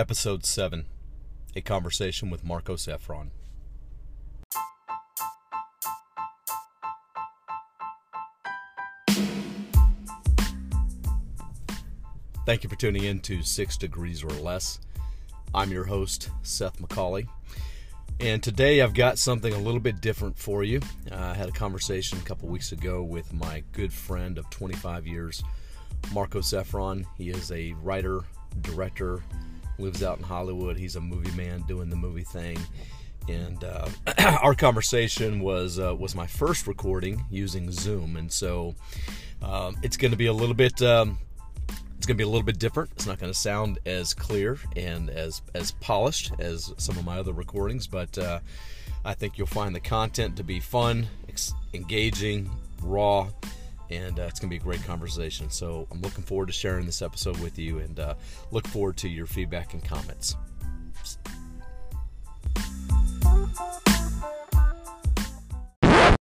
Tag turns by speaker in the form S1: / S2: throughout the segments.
S1: Episode 7 A Conversation with Marcos Efron. Thank you for tuning in to Six Degrees or Less. I'm your host, Seth McCauley. And today I've got something a little bit different for you. I had a conversation a couple weeks ago with my good friend of 25 years, Marcos Efron. He is a writer, director, lives out in Hollywood. He's a movie man doing the movie thing. And uh, our conversation was uh, was my first recording using Zoom, and so um, it's going to be a little bit um, it's going to be a little bit different. It's not going to sound as clear and as as polished as some of my other recordings, but uh, I think you'll find the content to be fun, ex- engaging, raw, and uh, it's going to be a great conversation. So I'm looking forward to sharing this episode with you, and uh, look forward to your feedback and comments.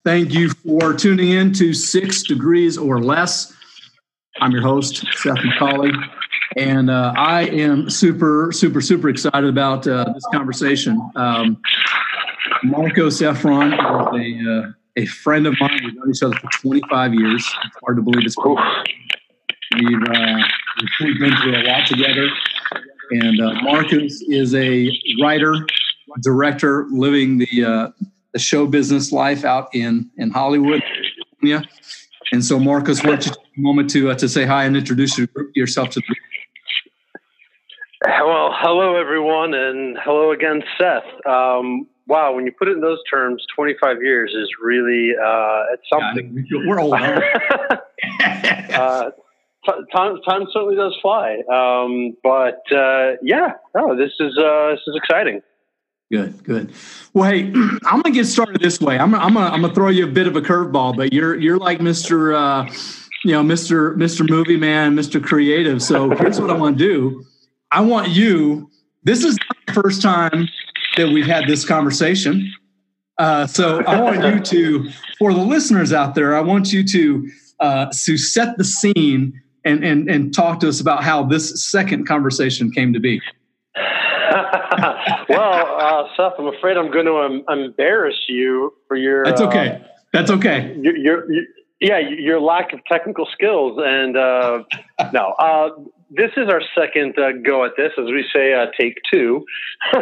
S2: Thank you for tuning in to Six Degrees or Less. I'm your host, Seth McCauley, and uh, I am super, super, super excited about uh, this conversation. Um, Marcos Efron is a, uh, a friend of mine. We've known each other for 25 years. It's hard to believe it's cool. We've, uh, we've been through a lot together. And uh, Marcos is a writer, director, living the, uh, the show business life out in, in Hollywood, Yeah. And so, Marcus, why don't you take a moment to uh, to say hi and introduce yourself to the
S3: Well, hello everyone, and hello again, Seth. Um, wow, when you put it in those terms, 25 years is really uh, it's something.
S2: Yeah, we're old.
S3: uh, time, time certainly does fly, um, but uh, yeah, no, this is uh, this is exciting.
S2: Good, good. Well, hey, I'm gonna get started this way. I'm, I'm gonna, I'm gonna throw you a bit of a curveball, but you're, you're like Mr. Uh, you know, Mr. Mr. Movie Man, Mr. Creative. So here's what I want to do. I want you. This is the first time that we've had this conversation. Uh, so I want you to, for the listeners out there, I want you to uh, to set the scene and and and talk to us about how this second conversation came to be.
S3: well, uh, Seth, I'm afraid I'm going to um, embarrass you for your.
S2: That's okay. Uh, That's okay.
S3: Your, your, your, yeah, your lack of technical skills, and uh, no, uh, this is our second uh, go at this, as we say, uh, take two.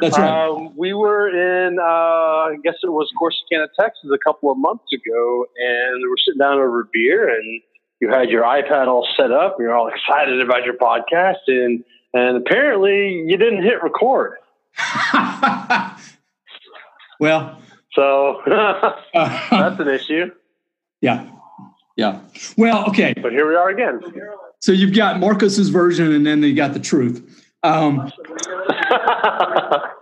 S2: That's right. Um,
S3: we were in, I guess it was Corsicana, Texas, a couple of months ago, and we were sitting down over beer, and you had your iPad all set up, and you're all excited about your podcast, and and apparently you didn't hit record.
S2: well,
S3: so that's an issue.
S2: Yeah. Yeah. Well, okay.
S3: But here we are again.
S2: So you've got Marcus's version and then you got the truth. Um,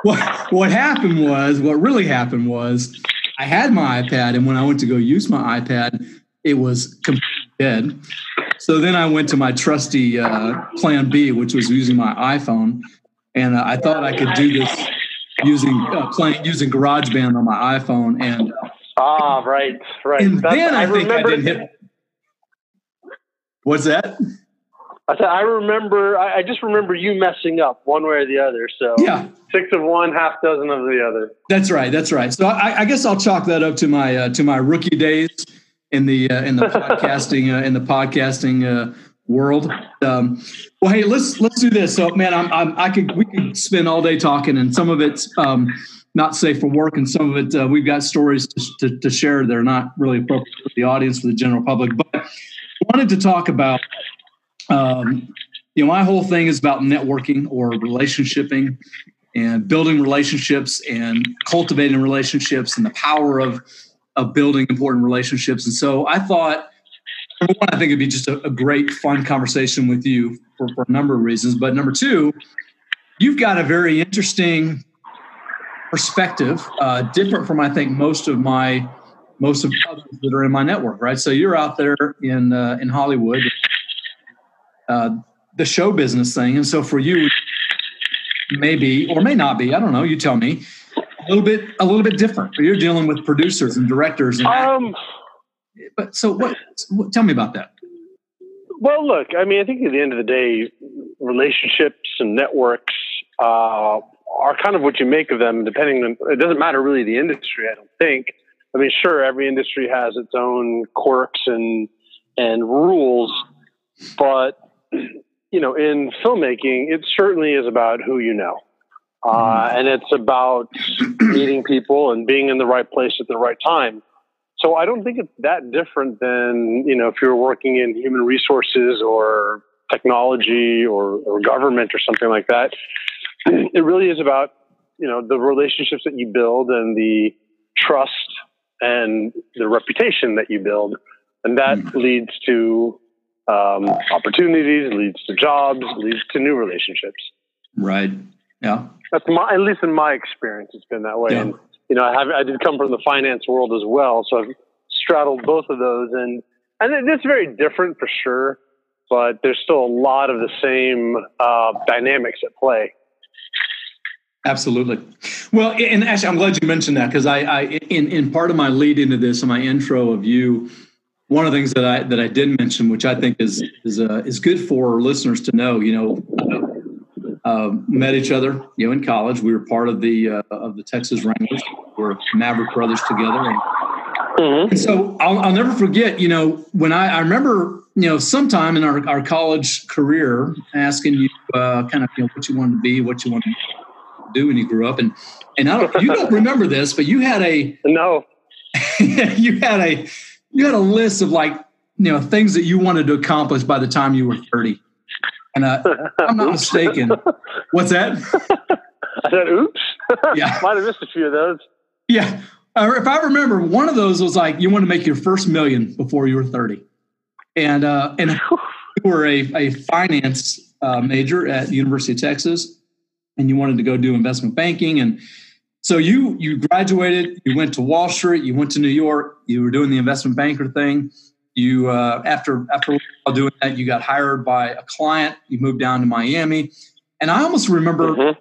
S2: what, what happened was, what really happened was, I had my iPad, and when I went to go use my iPad, it was completely dead. So then I went to my trusty uh, Plan B, which was using my iPhone, and uh, I thought I could do this using uh, playing using GarageBand on my iPhone. And
S3: ah, right, right.
S2: And That's, then I, I think I didn't hit. What's that?
S3: I said I remember. I, I, just remember you messing up one way or the other. So
S2: yeah,
S3: six of one, half dozen of the other.
S2: That's right. That's right. So I, I guess I'll chalk that up to my uh, to my rookie days in the uh, in the podcasting uh, in the podcasting uh, world. Um, well, hey, let's let's do this. So, man, I'm, I'm, i could we could spend all day talking, and some of it's um, not safe for work, and some of it uh, we've got stories to, to, to, share. They're not really appropriate for the audience, for the general public. But I wanted to talk about. Um, you know, my whole thing is about networking or relationshiping and building relationships and cultivating relationships and the power of of building important relationships. And so I thought, number one, I think it'd be just a, a great, fun conversation with you for, for, a number of reasons. But number two, you've got a very interesting perspective, uh, different from I think most of my most of others that are in my network. Right. So you're out there in uh, in Hollywood, uh, the show business thing, and so for you, maybe or may not be. I don't know. You tell me a little bit a little bit different. You're dealing with producers and directors. And
S3: um,
S2: but so what, what? Tell me about that.
S3: Well, look, I mean, I think at the end of the day, relationships and networks uh, are kind of what you make of them, depending on, it doesn't matter really the industry, I don't think. I mean, sure, every industry has its own quirks and, and rules, but, you know, in filmmaking, it certainly is about who you know. Uh, mm-hmm. and it's about meeting people and being in the right place at the right time. So I don't think it's that different than, you know, if you're working in human resources or technology or, or government or something like that. It really is about, you know, the relationships that you build and the trust and the reputation that you build. And that mm. leads to um, opportunities, leads to jobs, leads to new relationships.
S2: Right. Yeah.
S3: That's my, at least in my experience, it's been that way. Yeah. And you know, I have I did come from the finance world as well, so I've straddled both of those, and and it's very different for sure, but there's still a lot of the same uh, dynamics at play.
S2: Absolutely. Well, and actually, I'm glad you mentioned that because I, I, in in part of my lead into this, in my intro of you, one of the things that I that I did mention, which I think is is uh, is good for listeners to know, you know, uh, met each other, you know, in college. We were part of the uh, of the Texas Wranglers. We are Maverick brothers together, and, mm-hmm. and so I'll, I'll, never forget. You know, when I, I remember, you know, sometime in our, our college career, asking you uh, kind of you know what you wanted to be, what you wanted to do when you grew up, and and I don't, you don't remember this, but you had a
S3: no,
S2: you had a you had a list of like you know things that you wanted to accomplish by the time you were thirty. And uh, I'm not mistaken. What's that?
S3: I said, oops. Yeah. Might have missed a few of those.
S2: Yeah. Uh, if I remember, one of those was like you want to make your first million before you were 30. And uh, and you were a, a finance uh, major at University of Texas and you wanted to go do investment banking. And so you you graduated, you went to Wall Street, you went to New York, you were doing the investment banker thing you uh, after after doing that, you got hired by a client. You moved down to Miami, and I almost remember. Mm-hmm.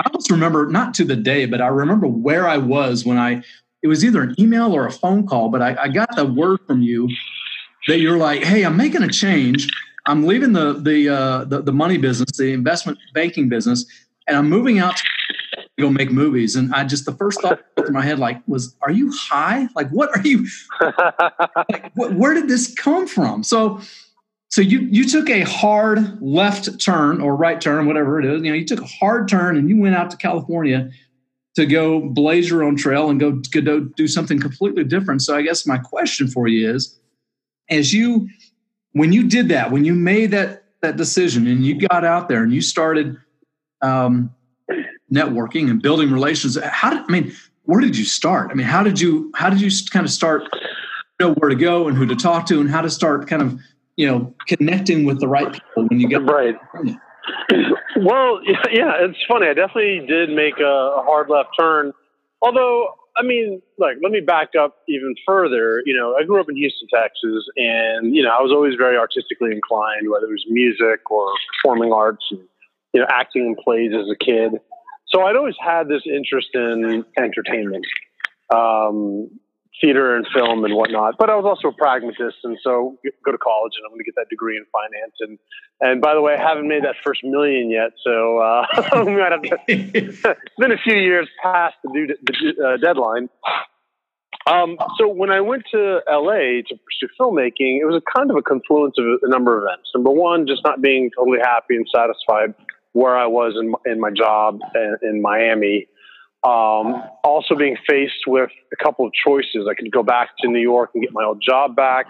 S2: I almost remember not to the day, but I remember where I was when I. It was either an email or a phone call, but I, I got the word from you that you're like, "Hey, I'm making a change. I'm leaving the the, uh, the the money business, the investment banking business, and I'm moving out go make movies. And I just the first thought in my head like was, "Are you high? Like, what are you? like, what, where did this come from?" So, so you you took a hard left turn or right turn, whatever it is. You know, you took a hard turn and you went out to California to go blaze your own trail and go, go do something completely different. So, I guess my question for you is, as you when you did that, when you made that that decision and you got out there and you started um, networking and building relations. How did I mean? Where did you start? I mean, how did you how did you kind of start know where to go and who to talk to and how to start kind of you know connecting with the right people when you get
S3: right. Well, yeah, it's funny. I definitely did make a, hard left turn. Although, I mean, like, let me back up even further. You know, I grew up in Houston, Texas, and you know, I was always very artistically inclined, whether it was music or performing arts, and you know, acting in plays as a kid. So I'd always had this interest in entertainment, um, theater and film and whatnot. But I was also a pragmatist, and so go to college and I'm going to get that degree in finance. And and by the way, I haven't made that first million yet, so uh, we might have to, it's been a few years past the, due, the uh, deadline. Um, so when I went to LA to pursue filmmaking, it was a kind of a confluence of a number of events. Number one, just not being totally happy and satisfied where I was in, in my job in, in Miami. Um, also being faced with a couple of choices. I could go back to New York and get my old job back.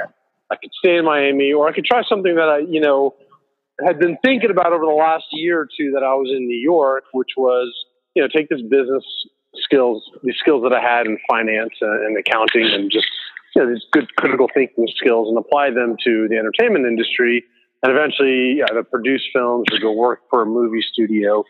S3: I could stay in Miami, or I could try something that I, you know, had been thinking about over the last year or two that I was in New York, which was, you know, take this business skills, these skills that I had in finance and accounting and just, you know, these good critical thinking skills and apply them to the entertainment industry and eventually either produce films or go work for a movie studio.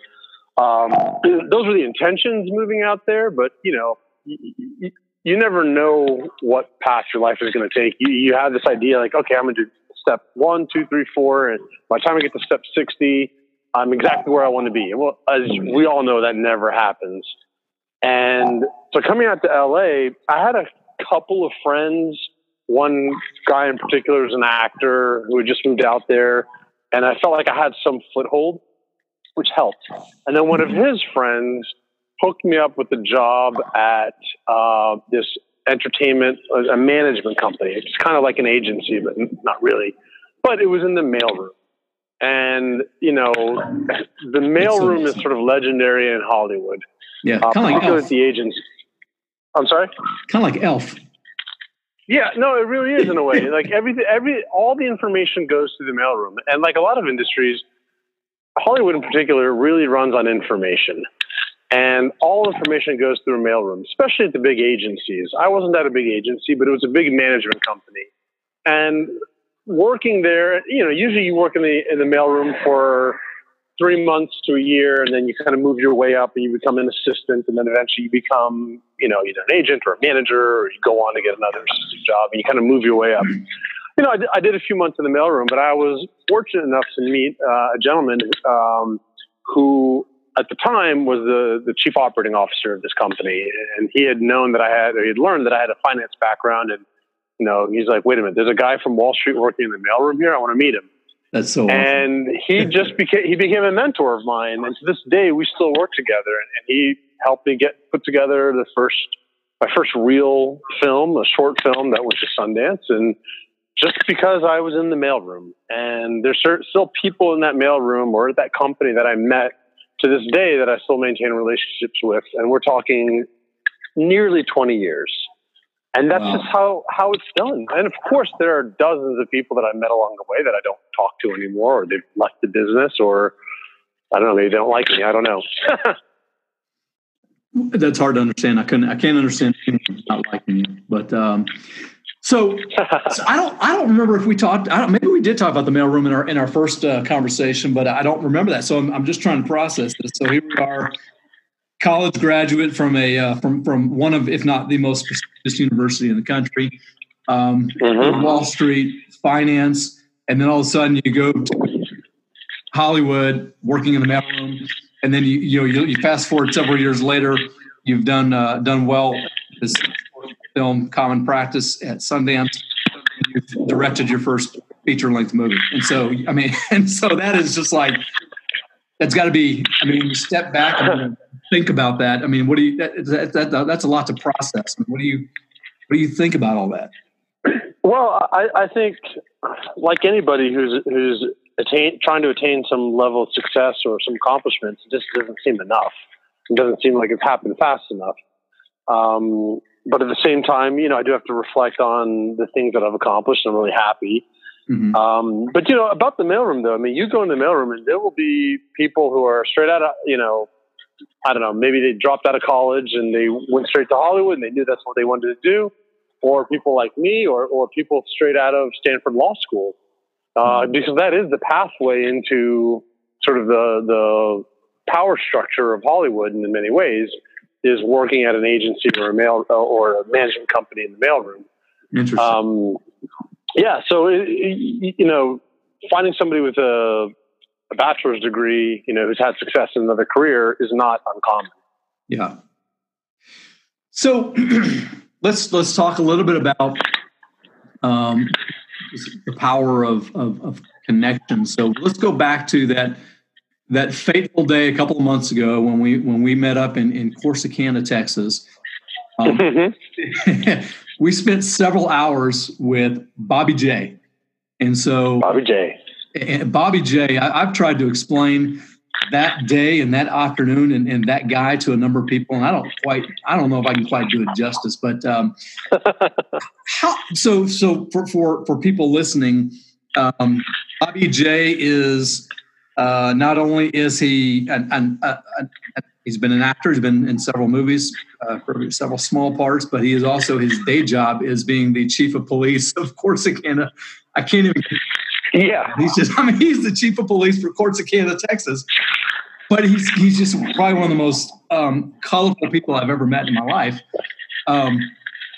S3: Um, those were the intentions moving out there, but you know, you, you never know what path your life is going to take. You, you have this idea like, okay, I'm going to do step one, two, three, four, and by the time I get to step 60, I'm exactly where I want to be. Well, as we all know, that never happens. And so coming out to LA, I had a couple of friends one guy in particular was an actor who had just moved out there, and I felt like I had some foothold, which helped. And then one of his friends hooked me up with a job at uh, this entertainment, a management company. It's kind of like an agency, but not really. But it was in the mailroom. And, you know, the mailroom is sort of legendary in Hollywood.
S2: Yeah, uh, kind of like Elf.
S3: the agency. I'm sorry?
S2: Kind of like Elf.
S3: Yeah, no, it really is in a way. like every every all the information goes through the mailroom, and like a lot of industries, Hollywood in particular really runs on information, and all information goes through a mailroom, especially at the big agencies. I wasn't at a big agency, but it was a big management company, and working there, you know, usually you work in the in the mailroom for three months to a year, and then you kind of move your way up and you become an assistant, and then eventually you become, you know, either an agent or a manager, or you go on to get another job, and you kind of move your way up. You know, I, I did a few months in the mailroom, but I was fortunate enough to meet uh, a gentleman um, who, at the time, was the the chief operating officer of this company, and he had known that I had, or he had learned that I had a finance background, and you know, he's like, wait a minute, there's a guy from Wall Street working in the mailroom here. I want to meet him.
S2: That's so.
S3: And
S2: awesome.
S3: he just became he became a mentor of mine, and to this day we still work together. And, and he helped me get put together the first my first real film, a short film that went to Sundance, and just because I was in the mailroom. And there's still people in that mailroom or that company that I met to this day that I still maintain relationships with, and we're talking nearly 20 years. And that's wow. just how, how it's done. And of course, there are dozens of people that I met along the way that I don't talk to anymore, or they've left the business, or I don't know, they don't like me. I don't know.
S2: that's hard to understand. I couldn't, I can't understand not liking you, but, um, so, so, I don't I don't remember if we talked. I don't, maybe we did talk about the mailroom in our in our first uh, conversation, but I don't remember that. So I'm, I'm just trying to process this. So here we are, college graduate from a uh, from from one of, if not the most prestigious university in the country, um, mm-hmm. Wall Street, finance, and then all of a sudden you go to Hollywood, working in the mailroom, and then you you know you, you, fast forward several years later, you've done uh, done well this film Common Practice at Sundance. You've directed your first feature length movie, and so I mean, and so that is just like that's got to be. I mean, you step back and think about that. I mean, what do you? That, that, that, that's a lot to process. What do you? What do you think about all that?
S3: Well, I, I think, like anybody who's who's attain, trying to attain some level of success or some accomplishments, it just doesn't seem enough. It doesn't seem like it's happened fast enough. Um, but at the same time, you know, I do have to reflect on the things that I've accomplished. I'm really happy. Mm-hmm. Um, but you know, about the mailroom though, I mean, you go in the mailroom and there will be people who are straight out of, you know, I don't know, maybe they dropped out of college and they went straight to Hollywood and they knew that's what they wanted to do, or people like me, or, or people straight out of Stanford Law School, uh, mm-hmm. because that is the pathway into sort of the the power structure of Hollywood in many ways is working at an agency or a mail or a management company in the mailroom.
S2: Interesting. Um,
S3: yeah, so it, it, you know, finding somebody with a a bachelor's degree, you know, who's had success in another career is not uncommon.
S2: Yeah. So let's let's talk a little bit about um, the power of, of, of connection. So let's go back to that that fateful day a couple of months ago when we when we met up in in Corsicana, Texas. Um, we spent several hours with Bobby J. And so
S3: Bobby J.
S2: Bobby J, I, I've tried to explain that day and that afternoon and, and, that guy to a number of people, and I don't quite, I don't know if I can quite do it justice, but um, how, so so for for for people listening, um, Bobby J is uh, not only is he an, an, a, a, he's been an actor, he's been in several movies, uh, for several small parts, but he is also his day job is being the chief of police of Corsicana. I can't even
S3: yeah.
S2: He's just, I mean, he's the chief of police for Corsicana, Texas. But he's, he's just probably one of the most um, colorful people I've ever met in my life. Um,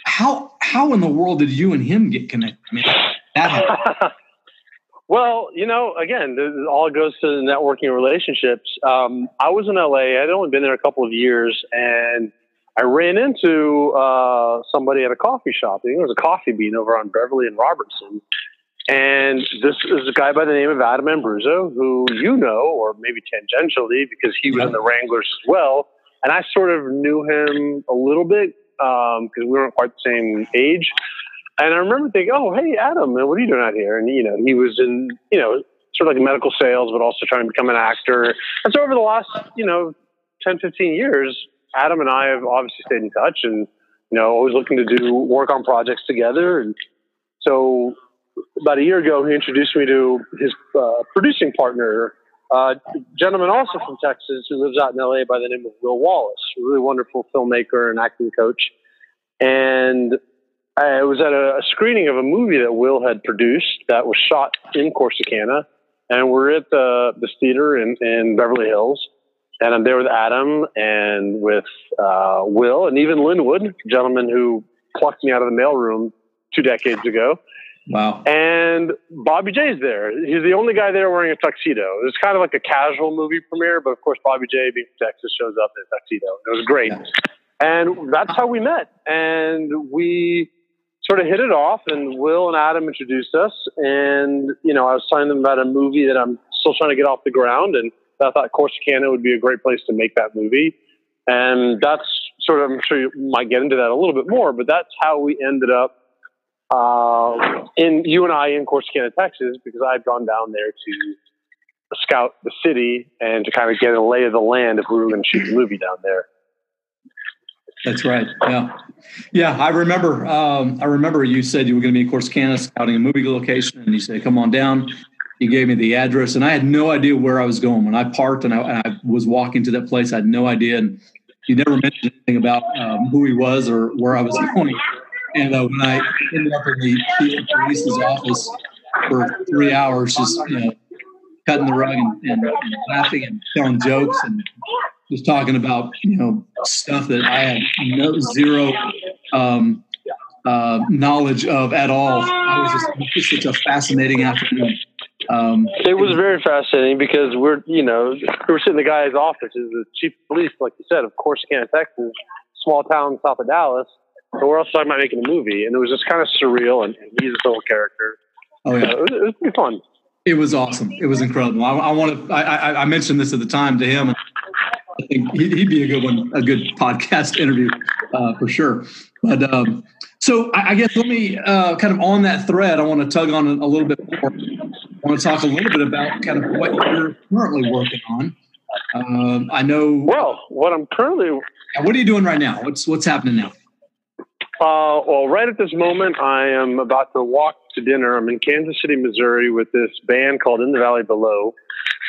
S2: how, how in the world did you and him get connected? I mean, that
S3: well, you know, again, this all goes to the networking relationships. Um, I was in LA. I'd only been there a couple of years, and I ran into uh, somebody at a coffee shop. I think it was a coffee bean over on Beverly and Robertson. And this is a guy by the name of Adam Abruzzo, who you know, or maybe tangentially, because he was in the Wranglers as well. And I sort of knew him a little bit because um, we weren't quite the same age. And I remember thinking, oh, hey, Adam, what are you doing out here? And, you know, he was in, you know, sort of like medical sales, but also trying to become an actor. And so over the last, you know, 10, 15 years, Adam and I have obviously stayed in touch and, you know, always looking to do work on projects together. And so about a year ago, he introduced me to his uh, producing partner, uh, gentleman also from Texas who lives out in LA by the name of Will Wallace, a really wonderful filmmaker and acting coach. And I was at a, a screening of a movie that Will had produced that was shot in Corsicana. And we're at the, this theater in, in Beverly Hills and I'm there with Adam and with uh, Will and even Linwood, gentleman who plucked me out of the mailroom two decades ago.
S2: Wow.
S3: And Bobby J's there. He's the only guy there wearing a tuxedo. It's kind of like a casual movie premiere, but of course, Bobby J, being from Texas, shows up in a tuxedo. It was great. Yeah. And that's how we met. And we sort of hit it off, and Will and Adam introduced us. And, you know, I was telling them about a movie that I'm still trying to get off the ground. And I thought Corsicana would be a great place to make that movie. And that's sort of, I'm sure you might get into that a little bit more, but that's how we ended up uh, in you and I in Corsicana, Texas, because I'd gone down there to scout the city and to kind of get a lay of the land if we were going to shoot a movie down there.
S2: That's right. Yeah, yeah. I remember. Um, I remember you said you were going to be in Corsicana scouting a movie location, and you said, "Come on down." You gave me the address and I had no idea where I was going. When I parked and I, and I was walking to that place, I had no idea. And he never mentioned anything about um, who he was or where I was going. And uh, when I ended up in the chief of police's office for three hours, just, you know, cutting the rug and, and, and laughing and telling jokes and just talking about, you know, stuff that I had no zero um, uh, knowledge of at all. I was just, it was just such a fascinating afternoon.
S3: Um, it was very fascinating because we're, you know, we were sitting in the guy's office, is the chief of police, like you said, of Corsicana, Texas, small town south of Dallas. So we're also talking about making a movie, and it was just kind of surreal, and, and he's a total character.
S2: Oh yeah,
S3: it, was, it was pretty fun.
S2: It was awesome. It was incredible. I, I want to. I, I, mentioned this at the time to him. I think he'd be a good one, a good podcast interview uh, for sure. But um, so I, guess let me uh, kind of on that thread. I want to tug on a little bit more I want to talk a little bit about kind of what you're currently working on. Um, I know.
S3: Well, what I'm currently.
S2: What are you doing right now? What's what's happening now?
S3: Uh, well, right at this moment, I am about to walk to dinner. I'm in Kansas City, Missouri, with this band called In the Valley Below.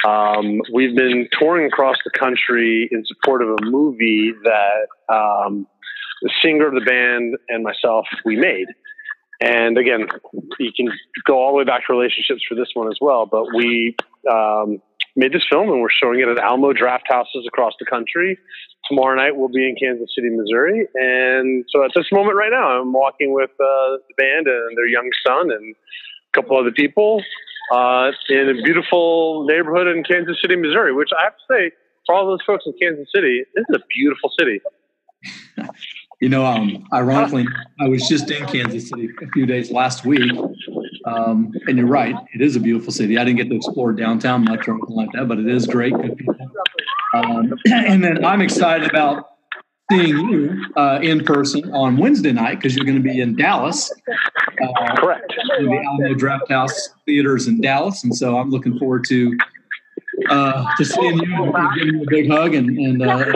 S3: Um, we've been touring across the country in support of a movie that um, the singer of the band and myself we made. And again, you can go all the way back to relationships for this one as well. But we um, made this film and we're showing it at Alamo Drafthouses across the country. Tomorrow night we'll be in Kansas City, Missouri. And so at this moment right now, I'm walking with uh, the band and their young son and a couple other people uh, in a beautiful neighborhood in Kansas City, Missouri, which I have to say, for all those folks in Kansas City, this is a beautiful city.
S2: You know, um, ironically, I was just in Kansas City a few days last week, um, and you're right, it is a beautiful city. I didn't get to explore downtown much or anything like that, but it is great. Um, and then I'm excited about seeing you uh, in person on Wednesday night because you're going to be in Dallas.
S3: Uh, Correct.
S2: In the Alamo Drafthouse Theaters in Dallas, and so I'm looking forward to uh, to seeing you and giving you a big hug and, and uh, the,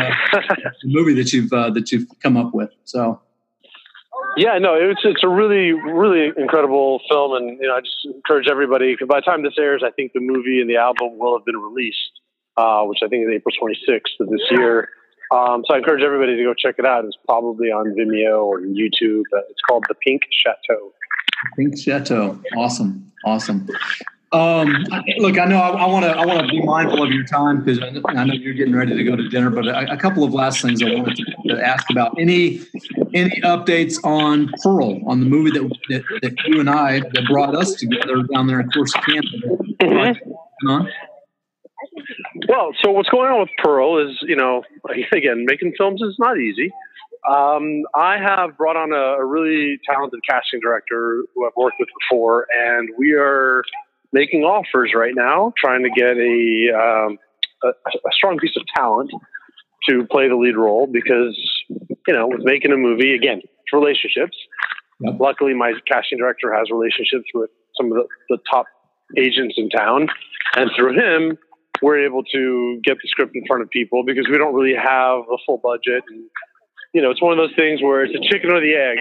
S2: uh, the, movie that you've uh, that you've come up with. So.
S3: Yeah, no, it's it's a really really incredible film, and you know I just encourage everybody. Because by the time this airs, I think the movie and the album will have been released, uh, which I think is April 26th of this year. Um, so I encourage everybody to go check it out. It's probably on Vimeo or YouTube. it's called The Pink Chateau.
S2: Pink Chateau, awesome, awesome. Um, look, I know I want to I want to be mindful of your time because I, know you're getting ready to go to dinner. But a, a couple of last things I wanted to, to, ask about any any updates on Pearl on the movie that that, that you and I that brought us together down there in Corsicana. Mm-hmm.
S3: Well, so what's going on with Pearl is, you know, again, making films is not easy. Um, I have brought on a, a, really talented casting director who I've worked with before, and we are making offers right now, trying to get a, um, a, a strong piece of talent to play the lead role because, you know, with making a movie, again, it's relationships. Yep. Luckily, my casting director has relationships with some of the, the top agents in town, and through him, we're able to get the script in front of people because we don't really have a full budget. And, you know, it's one of those things where it's a chicken or the egg.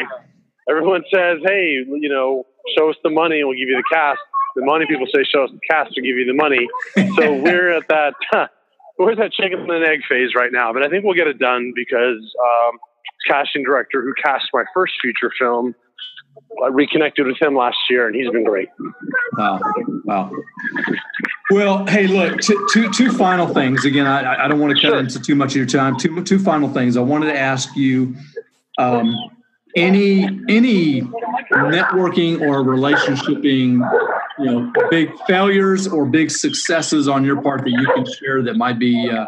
S3: Everyone says, hey, you know, show us the money and we'll give you the cast. The money people say, show us the cast, we'll give you the money. So we're at that, we're at that chicken and egg phase right now. But I think we'll get it done because um, casting director who cast my first feature film I reconnected with him last year, and he's been great.
S2: Wow, wow. Well, hey, look, t- two two final things. Again, I, I don't want to cut sure. into too much of your time. Two two final things. I wanted to ask you. Um, any any networking or relationshiping you know big failures or big successes on your part that you can share that might be uh,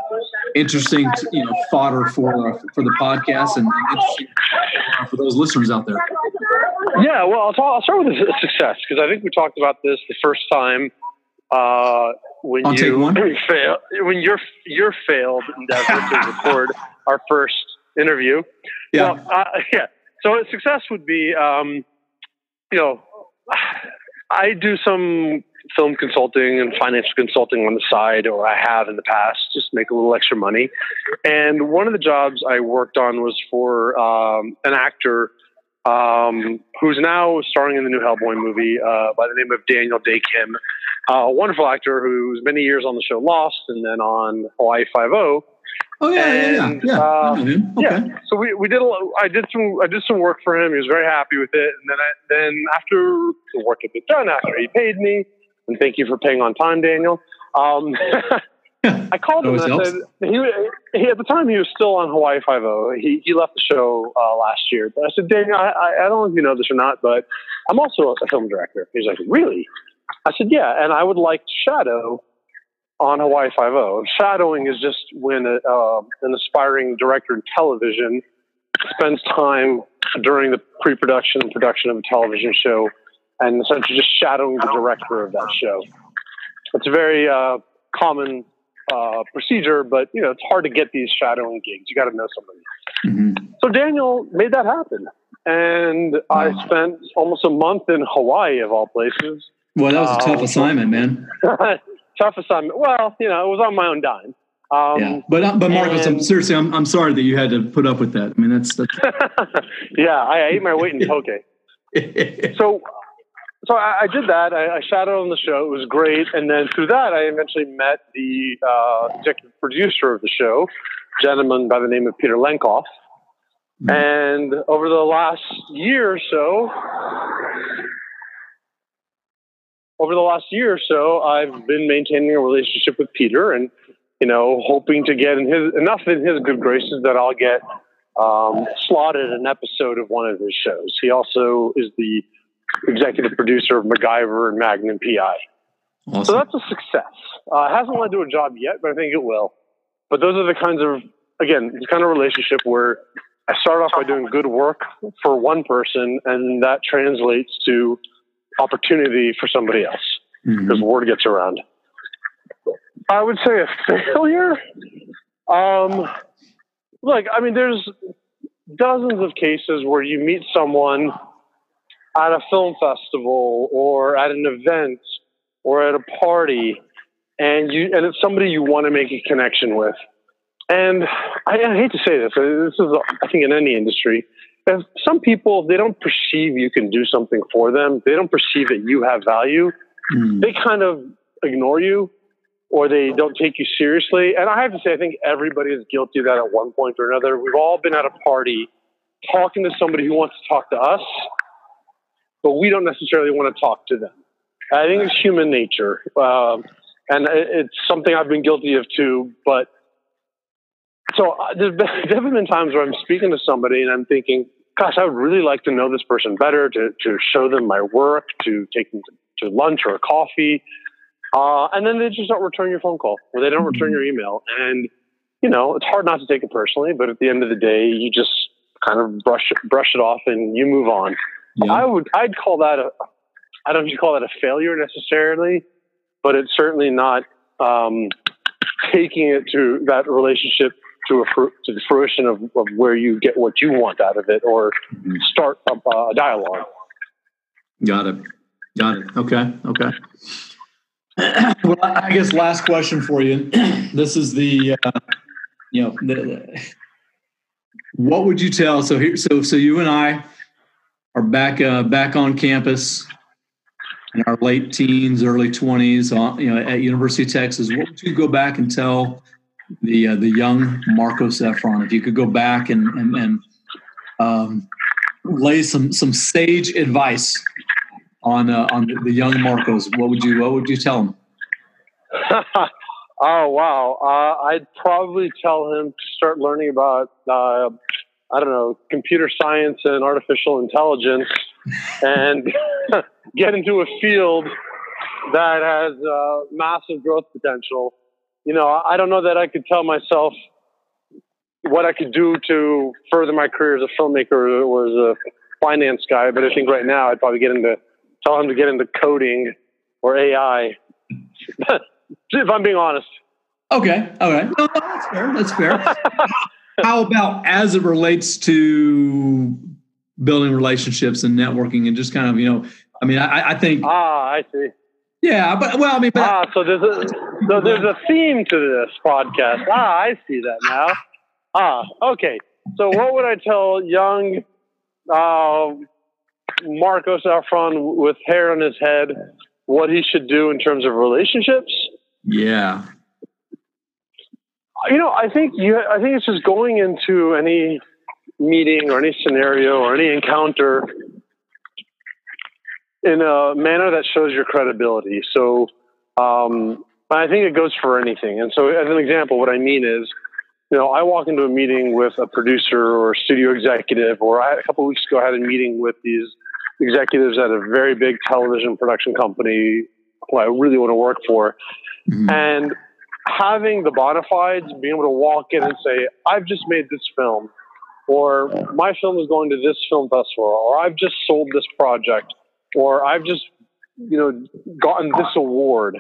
S2: interesting to, you know fodder for uh, for the podcast and interesting for those listeners out there
S3: yeah, well, I'll, talk, I'll start with a success because I think we talked about this the first time uh, when
S2: I'll
S3: you
S2: when
S3: fail when your your failed endeavor to record our first interview.
S2: Yeah,
S3: well, uh, yeah. So a success would be, um, you know, I do some film consulting and financial consulting on the side, or I have in the past, just make a little extra money. And one of the jobs I worked on was for um, an actor um, who's now starring in the new Hellboy movie uh, by the name of Daniel Dae Kim, uh, a wonderful actor who's many years on the show Lost and then on Hawaii Five O.
S2: Oh yeah, and, yeah, yeah,
S3: uh, okay. yeah. So we, we did a I did some I did some work for him. He was very happy with it. And then I, then after the work had been done, after he paid me, and thank you for paying on time, Daniel. Um, I called him and I said he, he, at the time he was still on Hawaii Five O. He he left the show uh, last year. But I said, Daniel, I, I don't know if you know this or not, but I'm also a film director. He's like, really? I said, yeah, and I would like to shadow on Hawaii Five O. Shadowing is just when a, uh, an aspiring director in television spends time during the pre-production and production of a television show, and essentially just shadowing the director of that show. It's a very uh, common uh, procedure, but you know it's hard to get these shadowing gigs. You got to know somebody. Mm-hmm. So Daniel made that happen, and wow. I spent almost a month in Hawaii of all places.
S2: Well, that was a tough um, assignment, man.
S3: tough assignment. Well, you know, it was on my own dime.
S2: Um, yeah, but uh, but Marcus, and, I'm, seriously, I'm I'm sorry that you had to put up with that. I mean, that's that's.
S3: yeah, I ate my weight in poke. so so I, I did that. I, I, shadowed on the show. It was great. And then through that, I eventually met the uh, executive producer of the show, a gentleman by the name of Peter Lenkov. Mm-hmm. And over the last year or so, over the last year or so, I've been maintaining a relationship with Peter, and you know, hoping to get in his enough in his good graces that I'll get um, slotted an episode of one of his shows. He also is the executive producer of MacGyver and Magnum PI. Awesome. So that's a success. Uh, it hasn't led to a job yet, but I think it will. But those are the kinds of, again, the kind of relationship where I start off by doing good work for one person, and that translates to opportunity for somebody else because mm-hmm. word gets around. I would say a failure. Um, look, I mean, there's dozens of cases where you meet someone at a film festival or at an event or at a party and you and it's somebody you want to make a connection with and I, I hate to say this this is i think in any industry if some people they don't perceive you can do something for them they don't perceive that you have value mm. they kind of ignore you or they don't take you seriously and i have to say i think everybody is guilty of that at one point or another we've all been at a party talking to somebody who wants to talk to us but we don't necessarily want to talk to them. I think it's human nature. Um, and it's something I've been guilty of too. But so uh, there's been, there have been times where I'm speaking to somebody and I'm thinking, gosh, I would really like to know this person better, to, to show them my work, to take them to, to lunch or a coffee. Uh, and then they just don't return your phone call or they don't return your email. And, you know, it's hard not to take it personally, but at the end of the day, you just kind of brush it, brush it off and you move on. Yeah. I would, I'd call that a, I don't know call that a failure necessarily, but it's certainly not um, taking it to that relationship to a to the fruition of, of where you get what you want out of it or mm-hmm. start a, a dialogue.
S2: Got it. Got it. Okay. Okay. well, I guess last question for you. this is the, uh, you know, the, the, what would you tell? So here, so so you and I are back uh, back on campus in our late teens, early twenties, uh, you know, at University of Texas. What would you go back and tell the uh, the young Marcos Efron? If you could go back and and, and um, lay some some sage advice on uh, on the, young Marcos, what would you what would you tell him?
S3: oh wow, uh, I'd probably tell him to start learning about uh, I don't know computer science and artificial intelligence, and get into a field that has uh, massive growth potential. You know, I don't know that I could tell myself what I could do to further my career as a filmmaker or as a finance guy, but I think right now I'd probably get into tell him to get into coding or AI. if I'm being honest.
S2: Okay. All right. No, that's fair. That's fair. How about as it relates to building relationships and networking and just kind of, you know, I mean, I, I think.
S3: Ah, I see.
S2: Yeah, but well, I mean, but,
S3: ah, so there's a so there's a theme to this podcast. Ah, I see that now. Ah, okay. So what would I tell young uh, Marcos Efron with hair on his head what he should do in terms of relationships?
S2: Yeah.
S3: You know, I think you. I think it's just going into any meeting or any scenario or any encounter in a manner that shows your credibility. So, um, I think it goes for anything. And so, as an example, what I mean is, you know, I walk into a meeting with a producer or a studio executive, or I, a couple of weeks ago, I had a meeting with these executives at a very big television production company who I really want to work for. Mm-hmm. And having the bona fides, being able to walk in and say, I've just made this film, or my film is going to this film festival, or I've just sold this project, or I've just, you know, gotten this award.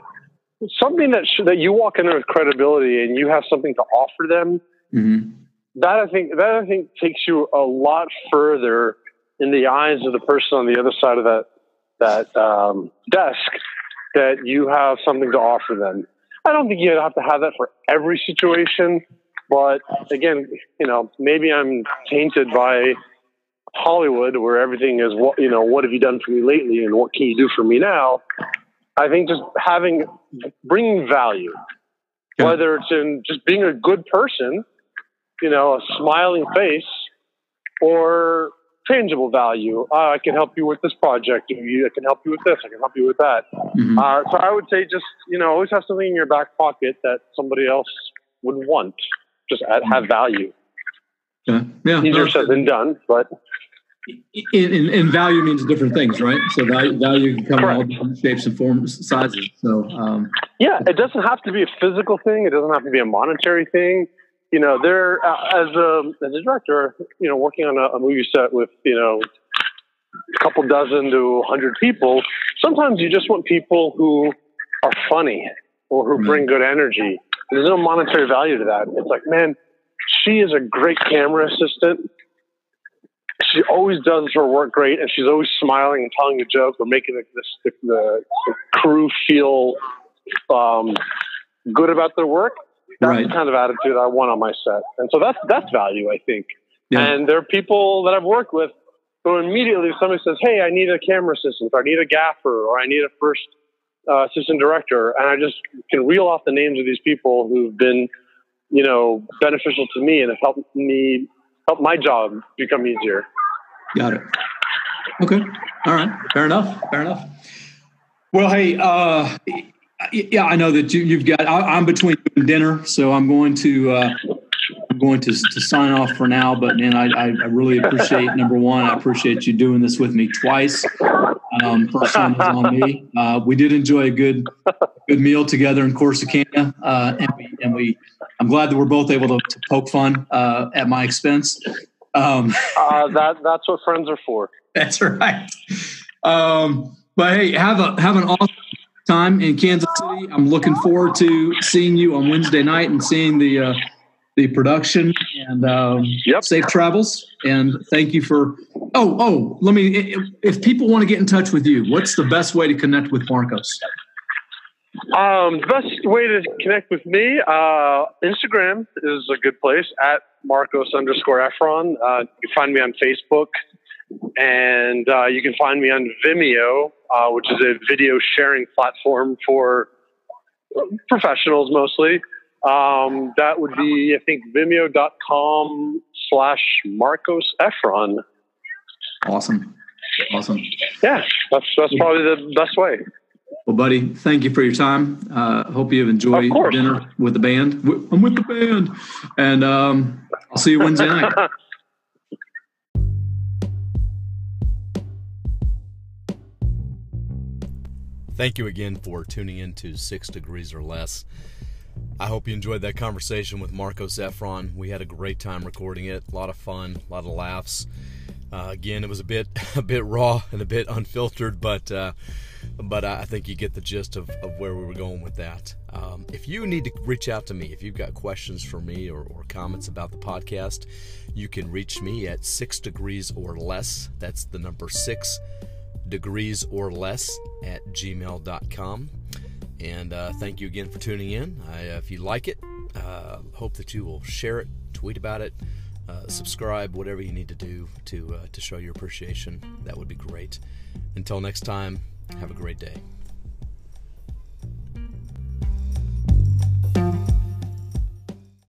S3: Something that sh- that you walk in there with credibility and you have something to offer them. Mm-hmm. That I think that I think takes you a lot further in the eyes of the person on the other side of that that um, desk that you have something to offer them. I don't think you have to have that for every situation, but again, you know, maybe I'm tainted by Hollywood, where everything is what you know. What have you done for me lately, and what can you do for me now? I think just having bringing value, yeah. whether it's in just being a good person, you know, a smiling face, or tangible value. Uh, I can help you with this project. I can help you with this. I can help you with that. Mm-hmm. Uh, so I would say just, you know, always have something in your back pocket that somebody else would want. Just add, have value.
S2: Yeah. yeah.
S3: Easier no, said than done, but.
S2: In, in, in, value means different things, right? So value, value can come Correct. in all different shapes and forms, sizes. So um,
S3: yeah, it doesn't have to be a physical thing. It doesn't have to be a monetary thing you know, they're uh, as a as a director, you know, working on a, a movie set with you know a couple dozen to a hundred people. Sometimes you just want people who are funny or who bring good energy. There's no monetary value to that. It's like, man, she is a great camera assistant. She always does her work great, and she's always smiling and telling a joke or making the, the, the, the crew feel um, good about their work. That's right. the kind of attitude I want on my set. And so that's that's value, I think. Yeah. And there are people that I've worked with who immediately if somebody says, Hey, I need a camera assistant, or I need a gaffer, or I need a first uh, assistant director. And I just can reel off the names of these people who've been, you know, beneficial to me and have helped me help my job become easier.
S2: Got it. Okay. All right. Fair enough. Fair enough. Well, hey, uh, yeah, I know that you, have got. I, am between dinner, so I'm going to. Uh, I'm going to, to sign off for now, but man, I, I, really appreciate number one. I appreciate you doing this with me twice. Um, first time was on me. Uh, we did enjoy a good, good meal together in Corsicana, uh, and we and we. I'm glad that we're both able to, to poke fun uh, at my expense.
S3: Um, uh, that that's what friends are for.
S2: That's right. Um, but hey, have a have an awesome time in Kansas City. I'm looking forward to seeing you on Wednesday night and seeing the uh, the production and um, yep. safe travels. And thank you for. Oh, oh, let me. If, if people want to get in touch with you, what's the best way to connect with Marcos?
S3: Um, the best way to connect with me, uh, Instagram is a good place at Marcos underscore Efron. Uh, you can find me on Facebook, and uh, you can find me on Vimeo, uh, which is a video sharing platform for professionals mostly. Um, that would be, I think, vimeo.com slash Marcos Efron.
S2: Awesome. Awesome.
S3: Yeah, that's, that's probably the best way.
S2: Well, buddy, thank you for your time. Uh, hope you have enjoyed dinner with the band. I'm with the band. And um, I'll see you Wednesday night.
S1: Thank you again for tuning in to Six Degrees or Less. I hope you enjoyed that conversation with Marcos Efron. We had a great time recording it. A lot of fun, a lot of laughs. Uh, again, it was a bit a bit raw and a bit unfiltered, but uh, but I think you get the gist of, of where we were going with that. Um, if you need to reach out to me, if you've got questions for me or, or comments about the podcast, you can reach me at six degrees or less. That's the number six degrees or less at gmail.com. And uh, thank you again for tuning in. I, uh, if you like it, uh, hope that you will share it, tweet about it, uh, subscribe, whatever you need to do to uh, to show your appreciation. That would be great. Until next time, have a great day.